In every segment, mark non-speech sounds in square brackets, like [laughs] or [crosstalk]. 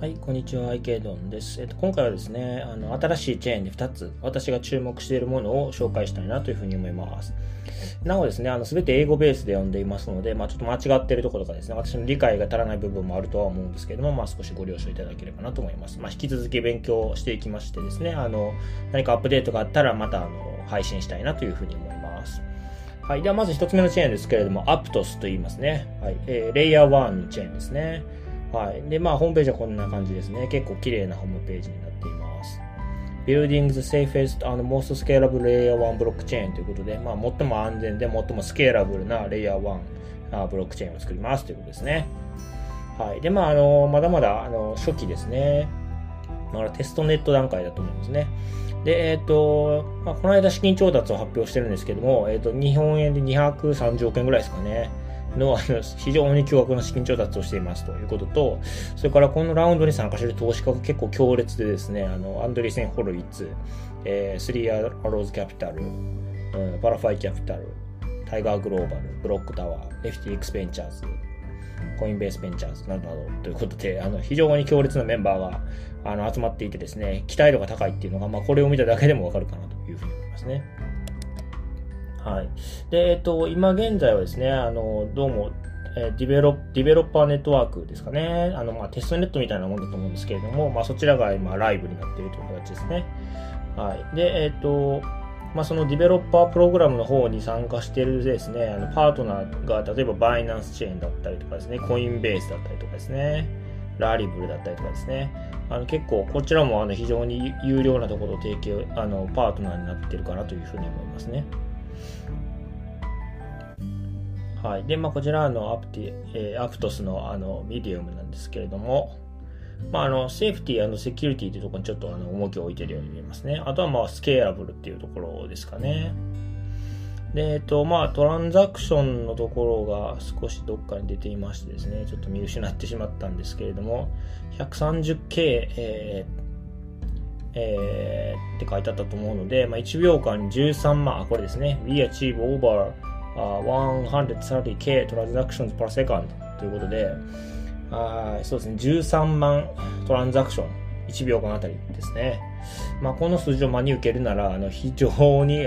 はい、こんにちは、IK ドンです。えっと、今回はですね、あの、新しいチェーンで2つ、私が注目しているものを紹介したいなというふうに思います。なおですね、あの、すべて英語ベースで読んでいますので、まあ、ちょっと間違ってるところとかですね、私の理解が足らない部分もあるとは思うんですけども、まあ、少しご了承いただければなと思います。まあ、引き続き勉強していきましてですね、あの、何かアップデートがあったら、また、あの、配信したいなというふうに思います。はい。では、まず1つ目のチェーンですけれども、アプトスと言いますね。はい。えー、レイヤー1のチェーンですね。はい。で、まあ、ホームページはこんな感じですね。結構綺麗なホームページになっています。Building the safest and most scalable layer 1ブロックチェーンということで、まあ、最も安全で最もスケーラブルなレイヤー1ブロックチェーンを作りますということですね。はい。で、まあ、あの、まだまだ、あの、初期ですね。まだテストネット段階だと思いますね。で、えっ、ー、と、まあ、この間資金調達を発表してるんですけども、えっ、ー、と、日本円で230億円ぐらいですかね。のあの非常に巨額な資金調達をしていますということと、それからこのラウンドに参加している投資家が結構強烈でですね、あのアンドリーセン・ホロウィッツ、えー、スリーアローズ・キャピタル、うん、パラファイ・キャピタル、タイガー・グローバル、ブロック・タワー、FTX ベンチャーズ、コインベースベンチャーズなどなどということで、あの非常に強烈なメンバーがあの集まっていてですね、期待度が高いっていうのが、まあ、これを見ただけでもわかるかなというふうに思いますね。はい。で、えっと、今現在はですね、あの、どうも、えディベロディベロッパーネットワークですかね。あの、まあ、テストネットみたいなもんだと思うんですけれども、まあ、そちらが今、ライブになっているという形ですね。はい。で、えっと、まあ、そのディベロッパープログラムの方に参加しているですね、あのパートナーが、例えばバイナンスチェーンだったりとかですね、コインベースだったりとかですね、ラリブルだったりとかですね、あの結構こちらもあの非常に有料なところと提携、あのパートナーになっているかなというふうに思いますね。はい。で、まあ、こちらのアプティ、えー、アプトスのあのミディウムなんですけれども、まあ、あの、セーフティーセキュリティというところにちょっとあの重きを置いているように見えますね。あとは、まあ、スケーラブルっていうところですかね。で、えっと、まあ、トランザクションのところが少しどっかに出ていましてですね、ちょっと見失ってしまったんですけれども、130K、えーえー、って書いてあったと思うので、まあ、1秒間に13万、これですね、We achieve over、130k transactions per second ということで、あそうですね、13万トランザクション、1秒間あたりですね。まあ、この数字を真に受けるなら、あの非常に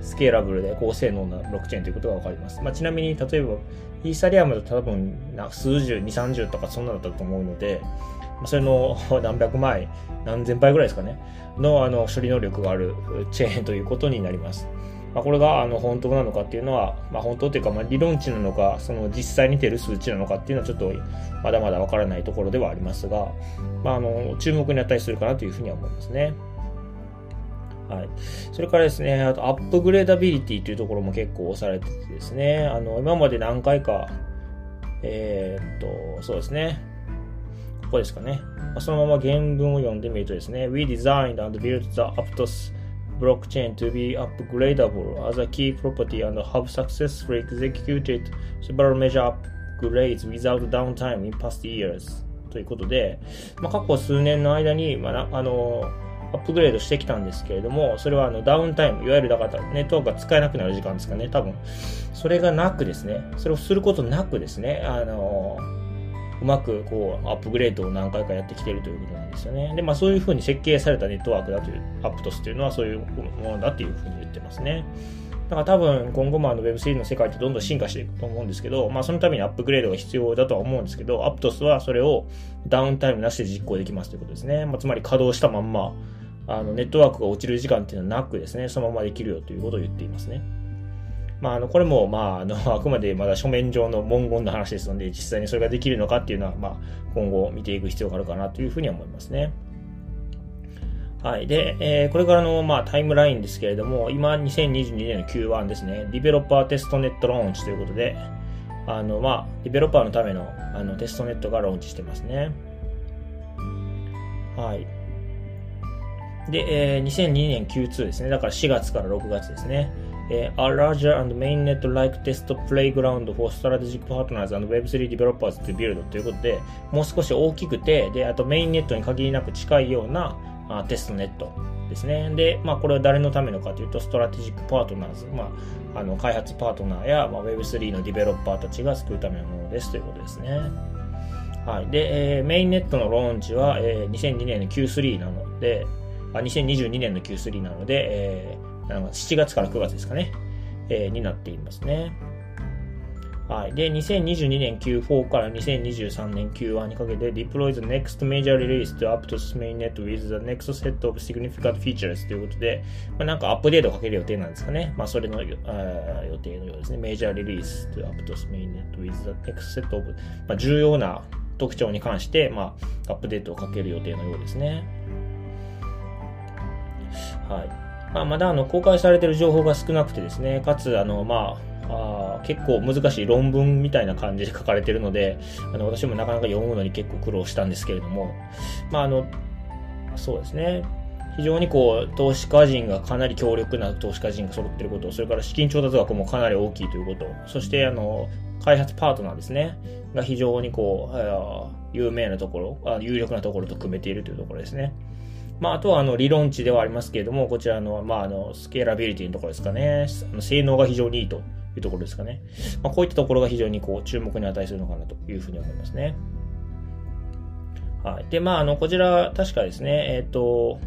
スケーラブルで高性能なブロックチェーンということがわかります。まあ、ちなみに、例えば、イーサリアムだと多分数十、2、30とかそんなだったと思うので、まそれの [laughs] 何百枚、何千倍ぐらいですかね、のあの処理能力があるチェーンということになります。まあ、これがあの本当なのかっていうのは、まあ、本当というか、まあ、理論値なのか、その実際に出る数値なのかっていうのはちょっとまだまだわからないところではありますが、まあ、あの注目に値するかなというふうには思いますね。はい。それからですね、あとアップグレーダビリティというところも結構押されててですね、あの、今まで何回か、えー、っと、そうですね、ここですかね。そのまま原文を読んでみるとですね、We designed and built the Aptos blockchain to be upgradable as a key property and have successfully executed several major upgrades without downtime in past years ということで、まあ、過去数年の間に、まあ、あのアップグレードしてきたんですけれども、それはあのダウンタイム、いわゆるだからネットワークが使えなくなる時間ですかね、多分。それがなくですね、それをすることなくですね、あのうまくこうアップグレードを何回かやってきてるということなんですよね。で、まあそういうふうに設計されたネットワークだという、アップトスというのはそういうものだというふうに言ってますね。だから多分今後もあの Web3 の世界ってどんどん進化していくと思うんですけど、まあそのためにアップグレードが必要だとは思うんですけど、アプトスはそれをダウンタイムなしで実行できますということですね。まあ、つまり稼働したまんま、あのネットワークが落ちる時間っていうのはなくですね、そのままできるよということを言っていますね。まあ、あの、これも、まあ、あの、[laughs] あくまでまだ書面上の文言の話ですので、実際にそれができるのかっていうのは、まあ、今後見ていく必要があるかなというふうに思いますね。はい。で、えー、これからの、まあ、タイムラインですけれども、今、2022年の Q1 ですね、ディベロッパーテストネットローンチということで、あの、まあ、ディベロッパーのための、あの、テストネットがローンチしてますね。はい。で、えー、2002年 Q2 ですね。だから4月から6月ですね。えー、A larger and mainnet-like test playground for strategic partners and Web3 developers to build ということで、もう少し大きくて、で、あとメインネットに限りなく近いようなあテストネットですね。で、まあ、これは誰のためのかというと、 strategic partners、まあ、あの開発パートナーや、まあ、Web3 のディベロッパーたちが作るためのものですということですね。はい。で、えー、メインネットのローンチは、えー、2002年の Q3 なので、あ2022年の Q3 なので、えー、7月から9月ですかね、えー、になっていますね。はい。で、2022年 Q4 から2023年 Q1 にかけて deploy the next major release to Aptos mainnet with the next set of significant features ということで、まあ、なんかアップデートをかける予定なんですかね。まあ、それの予定のようですね。major release to Aptos mainnet with the next set of、まあ、重要な特徴に関して、まあ、アップデートをかける予定のようですね。はい。まあ、まだあの公開されている情報が少なくてですね、かつ、あの、まあ、あ結構難しい論文みたいな感じで書かれているので、あの私もなかなか読むのに結構苦労したんですけれども、まああの、そうですね。非常にこう、投資家人がかなり強力な投資家人が揃っていること、それから資金調達額もかなり大きいということ、そしてあの、開発パートナーですね、が非常にこう、有名なところ、有力なところと組めているというところですね。まあ、あとはあの理論値ではありますけれども、こちらの,、まあ、あのスケーラビリティのところですかね、性能が非常にいいというところですかね。まあ、こういったところが非常にこう注目に値するのかなというふうに思いますね。はい。で、まあ、あの、こちら、確かですね、えっ、ー、と、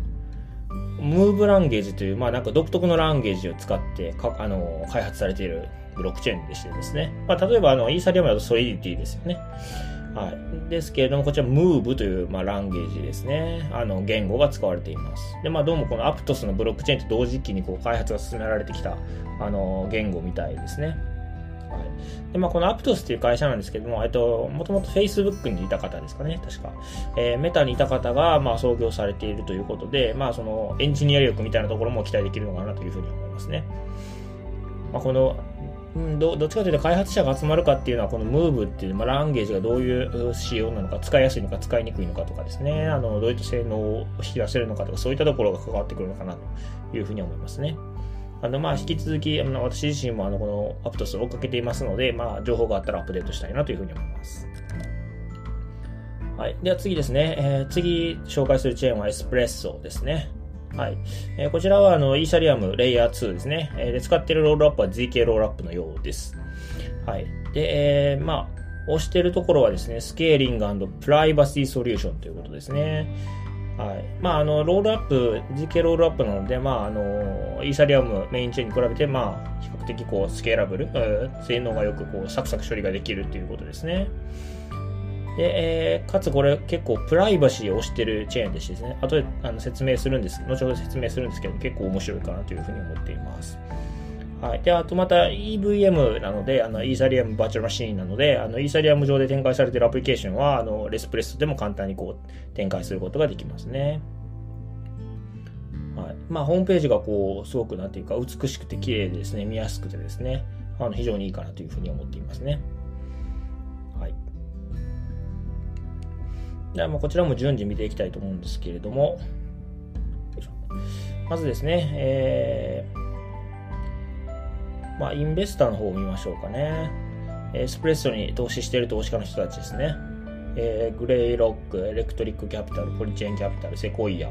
ムーブランゲージという、まあ、なんか独特のランゲージを使ってか、あの、開発されているブロックチェーンでしてですね。まあ、例えば、あの、イーサリアムだとソリディティですよね。はい。ですけれども、こちら Move という、まあ、ランゲージですね。あの、言語が使われています。で、まあ、どうもこの Aptos のブロックチェーンと同時期にこう開発が進められてきた、あの、言語みたいですね。はい。で、まあ、この Aptos っていう会社なんですけども、もともと Facebook にいた方ですかね、確か。えー、メタにいた方が、まあ、創業されているということで、まあ、その、エンジニア力みたいなところも期待できるのかなというふうに思いますね。まあ、このうん、どどっちかというと開発者が集まるかっていうのはこの Move っていう、まあ、ランゲージがどういう仕様なのか使いやすいのか使いにくいのかとかですねあのどういった性能を引き出せるのかとかそういったところが関わってくるのかなというふうに思いますね。あのまあ引き続きあの私自身もあのこのアプトスを追っかけていますので、まあ、情報があったらアップデートしたいなというふうに思います。はい、では次ですね、えー、次紹介するチェーンはエスプレッソですね。はい。えー、こちらは、あの、イーサリアムレイヤー2ですね。えー、使っているロールアップは ZK ロールアップのようです。はい。で、えー、まあ、押しているところはですね、スケーリングプライバシーソリューションということですね。はい。まあ、あの、ロールアップ、ZK ロールアップなので、まあ、あの、イーサリアムメインチェーンに比べて、まあ、比較的、こう、スケーラブル、性能がよく、こう、サクサク処理ができるということですね。で、えー、かつこれ結構プライバシーをしてるチェーンでしてですね、後であの説明するんです、後ほど説明するんですけど、結構面白いかなというふうに思っています。はい。で、あとまた EVM なので、あの、イーサリアムバーチャルマシーンなので、あの、イーサリアム上で展開されているアプリケーションは、あの、レスプレッソでも簡単にこう、展開することができますね。はい。まあ、ホームページがこう、すごくなんていうか、美しくて綺麗でですね、見やすくてですね、あの、非常にいいかなというふうに思っていますね。じゃあ、こちらも順次見ていきたいと思うんですけれども、まずですね、えー、まあ、インベスターの方を見ましょうかね。エスプレッソに投資している投資家の人たちですね。えー、グレイロック、エレクトリックキャピタル、ポリチェーンキャピタル、セコイア、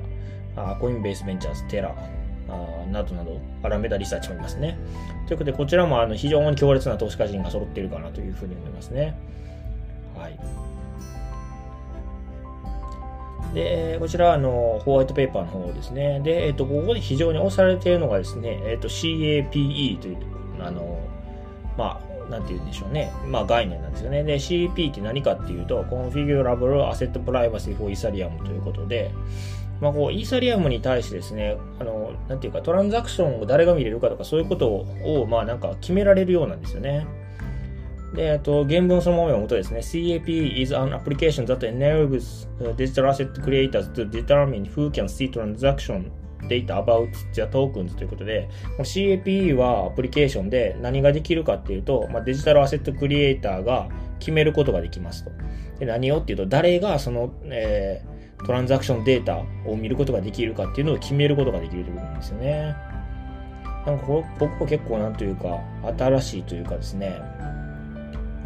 あコインベースベンチャーズ、テラ、あなどなど、アラメダリサーチもいますね。ということで、こちらもあの非常に強烈な投資家人が揃っているかなというふうに思いますね。はい。で、こちらはあのホワイトペーパーの方ですね。で、えっ、と、ここで非常に押されているのがですね、えっ、と、CAPE という、あの、まあ、なんて言うんでしょうね。まあ、概念なんですよね。で、CAP って何かっていうと、Configurable Asset Privacy for Ethereum ということで、まあ、こう、イーサリアムに対してですね、あの、なんていうか、トランザクションを誰が見れるかとか、そういうことを、まあ、なんか決められるようなんですよね。で、えっと、原文そのまま読むとですね、CAP is an application that enables digital asset creators to determine who can see transaction data about the tokens ということで、CAP はアプリケーションで何ができるかっていうと、まあ、デジタルアセットクリエイターが決めることができますと。で何をっていうと、誰がその、えー、トランザクションデータを見ることができるかっていうのを決めることができるということなんですよね。なんかこ僕は結構なんというか、新しいというかですね、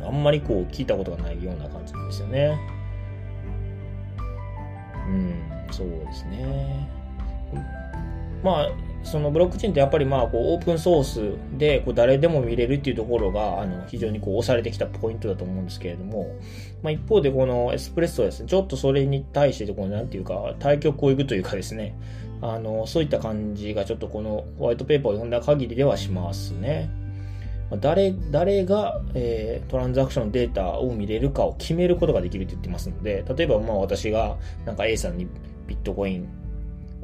あんまりこう聞いたことがないような感じなんですよね。うん、そうですね。まあ、そのブロックチェーンってやっぱりまあこうオープンソースでこう誰でも見れるっていうところがあの非常にこう押されてきたポイントだと思うんですけれども、まあ、一方でこのエスプレッソはですね、ちょっとそれに対してこうなんていうか対局をいくというかですね、あのそういった感じがちょっとこのホワイトペーパーを読んだ限りではしますね。誰誰が、えー、トランザクションデータを見れるかを決めることができるって言ってますので、例えばまあ私がなんか A さんにビットコイン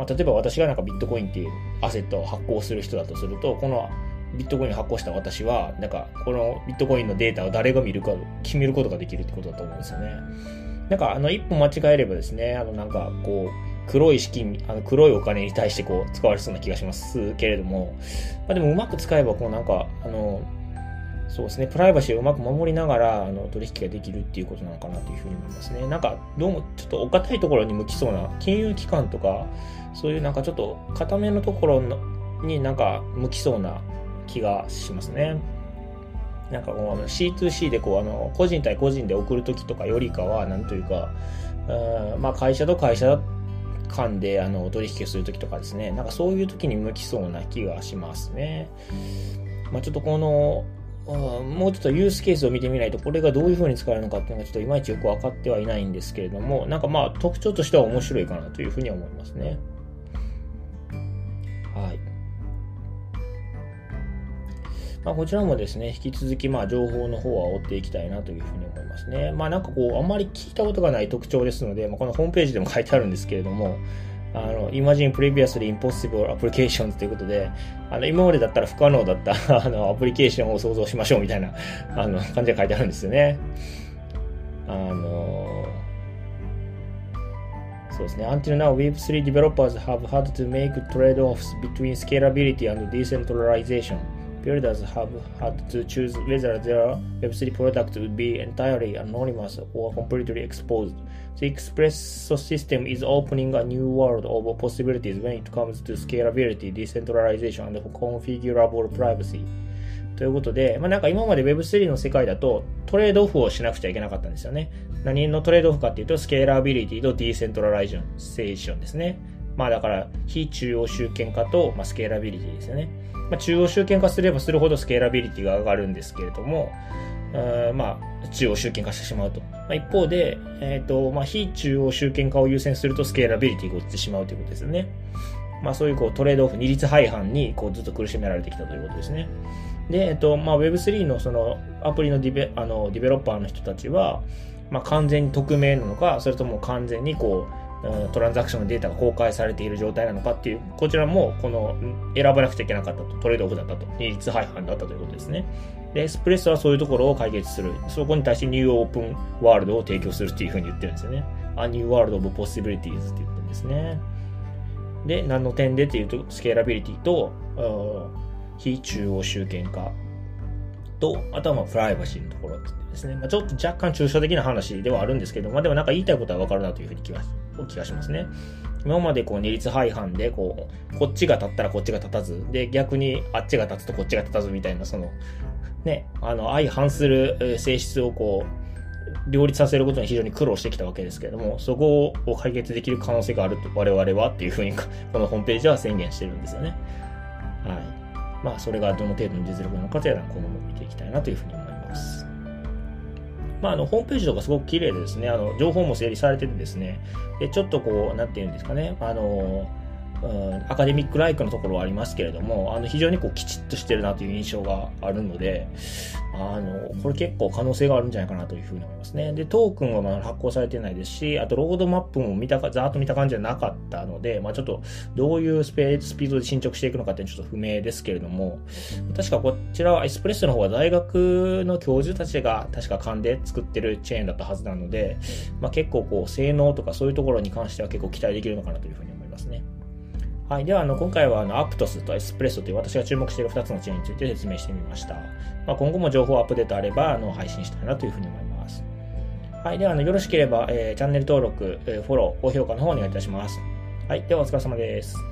まあ、例えば私がなんかビットコインっていうアセットを発行する人だとすると、このビットコインを発行した私は、なんかこのビットコインのデータを誰が見るかを決めることができるってことだと思うんですよね。なんかあの一歩間違えればですね、あのなんかこう、黒い資金、あの黒いお金に対してこう使われそうな気がしますけれども、まあ、でもうまく使えばこうなんか、あの、そうですね、プライバシーをうまく守りながらあの取引ができるっていうことなのかなというふうに思いますね。なんか、どうもちょっとお堅いところに向きそうな金融機関とか、そういうなんかちょっと固めのところになんか向きそうな気がしますね。なんかこう C2C でこうあの個人対個人で送るときとかよりかは、なんというか、うんまあ、会社と会社間であの取引をするときとかですね、なんかそういうときに向きそうな気がしますね。まあ、ちょっとこのもうちょっとユースケースを見てみないと、これがどういう風に使えるのかっていうのがちょっといまいちよく分かってはいないんですけれども、なんかまあ特徴としては面白いかなというふうに思いますね。はい。まあ、こちらもですね、引き続きまあ情報の方は追っていきたいなというふうに思いますね。まあなんかこう、あんまり聞いたことがない特徴ですので、まあ、このホームページでも書いてあるんですけれども、あの、Imagine Previously Impossible Applications ということで、あの、今までだったら不可能だったあの、アプリケーションを想像しましょうみたいな、あの、感じが書いてあるんですよね。あの、そうですね。Until now, Web3 developers have had to make trade-offs between scalability and decentralization. Builders have had to choose whether their Web3 product would be entirely anonymous or completely exposed. The Expresso system is opening a new world of possibilities when it comes to scalability, decentralization, and configurable privacy. ということで、まあ、なんか今まで Web3 の世界だとトレードオフをしなくちゃいけなかったんですよね。何のトレードオフかっていうと、スケーラビリティと decentralization ですね。まあだから、非中央集権化と、まあ、スケーラビリティですよね。まあ、中央集権化すればするほどスケーラビリティが上がるんですけれども、まあ、中央集権化してしまうと。まあ、一方で、えっ、ー、と、まあ、非中央集権化を優先するとスケーラビリティが落ちてしまうということですよね。まあ、そういうこうトレードオフ、二律背反にこうずっと苦しめられてきたということですね。で、えっ、ー、と、まあ、Web3 のそのアプリのディベあのディベロッパーの人たちは、まあ、完全に匿名なのか、それとも完全にこう、トランザクションのデータが公開されている状態なのかっていう、こちらもこの選ばなくちゃいけなかったと、トレードオフだったと、二律背反だったということですね。で、エスプレッソはそういうところを解決する。そこに対してニューオープンワールドを提供するっていうふうに言ってるんですよね。A New World of Possibilities って言ってるんですね。で、何の点でっていうと、スケーラビリティと、非中央集権化と、あとはまあプライバシーのところですね。まあ、ちょっと若干抽象的な話ではあるんですけど、まあでもなんか言いたいことはわかるなというふうに気が気がしますね。今までこう二律背反でこうこっちが立ったらこっちが立たずで逆にあっちが立つとこっちが立たずみたいなそのねあの相反する性質をこう両立させることに非常に苦労してきたわけですけれどもそこを解決できる可能性があると我々はっていうふうにこのホームページは宣言してるんですよね。はい。まあそれがどの程度の実力なのかというのは今後も見ていきたいなというふうに思います。まあ、あの、ホームページとかすごく綺麗でですね、あの、情報も整理されててですね、で、ちょっとこう、なんて言うんですかね、あの、うん、アカデミックライクのところはありますけれども、あの、非常にこう、きちっとしてるなという印象があるので、あの、これ結構可能性があるんじゃないかなというふうに思いますね。で、トークンはまだ発行されてないですし、あと、ロードマップも見たか、ざーっと見た感じじゃなかったので、まあちょっと、どういうスピードで進捗していくのかってちょっと不明ですけれども、確かこちらはエスプレッソの方は大学の教授たちが確か勘で作ってるチェーンだったはずなので、まあ結構こう、性能とかそういうところに関しては結構期待できるのかなというふうに思いますね。はい。では、あの、今回は、あの、アプトスとエスプレッソという私が注目している2つのチェーンについて説明してみました。まあ、今後も情報アップデートあれば、あの、配信したいなというふうに思います。はい。では、あの、よろしければ、えー、チャンネル登録、えー、フォロー、高評価の方お願いいたします。はい。では、お疲れ様です。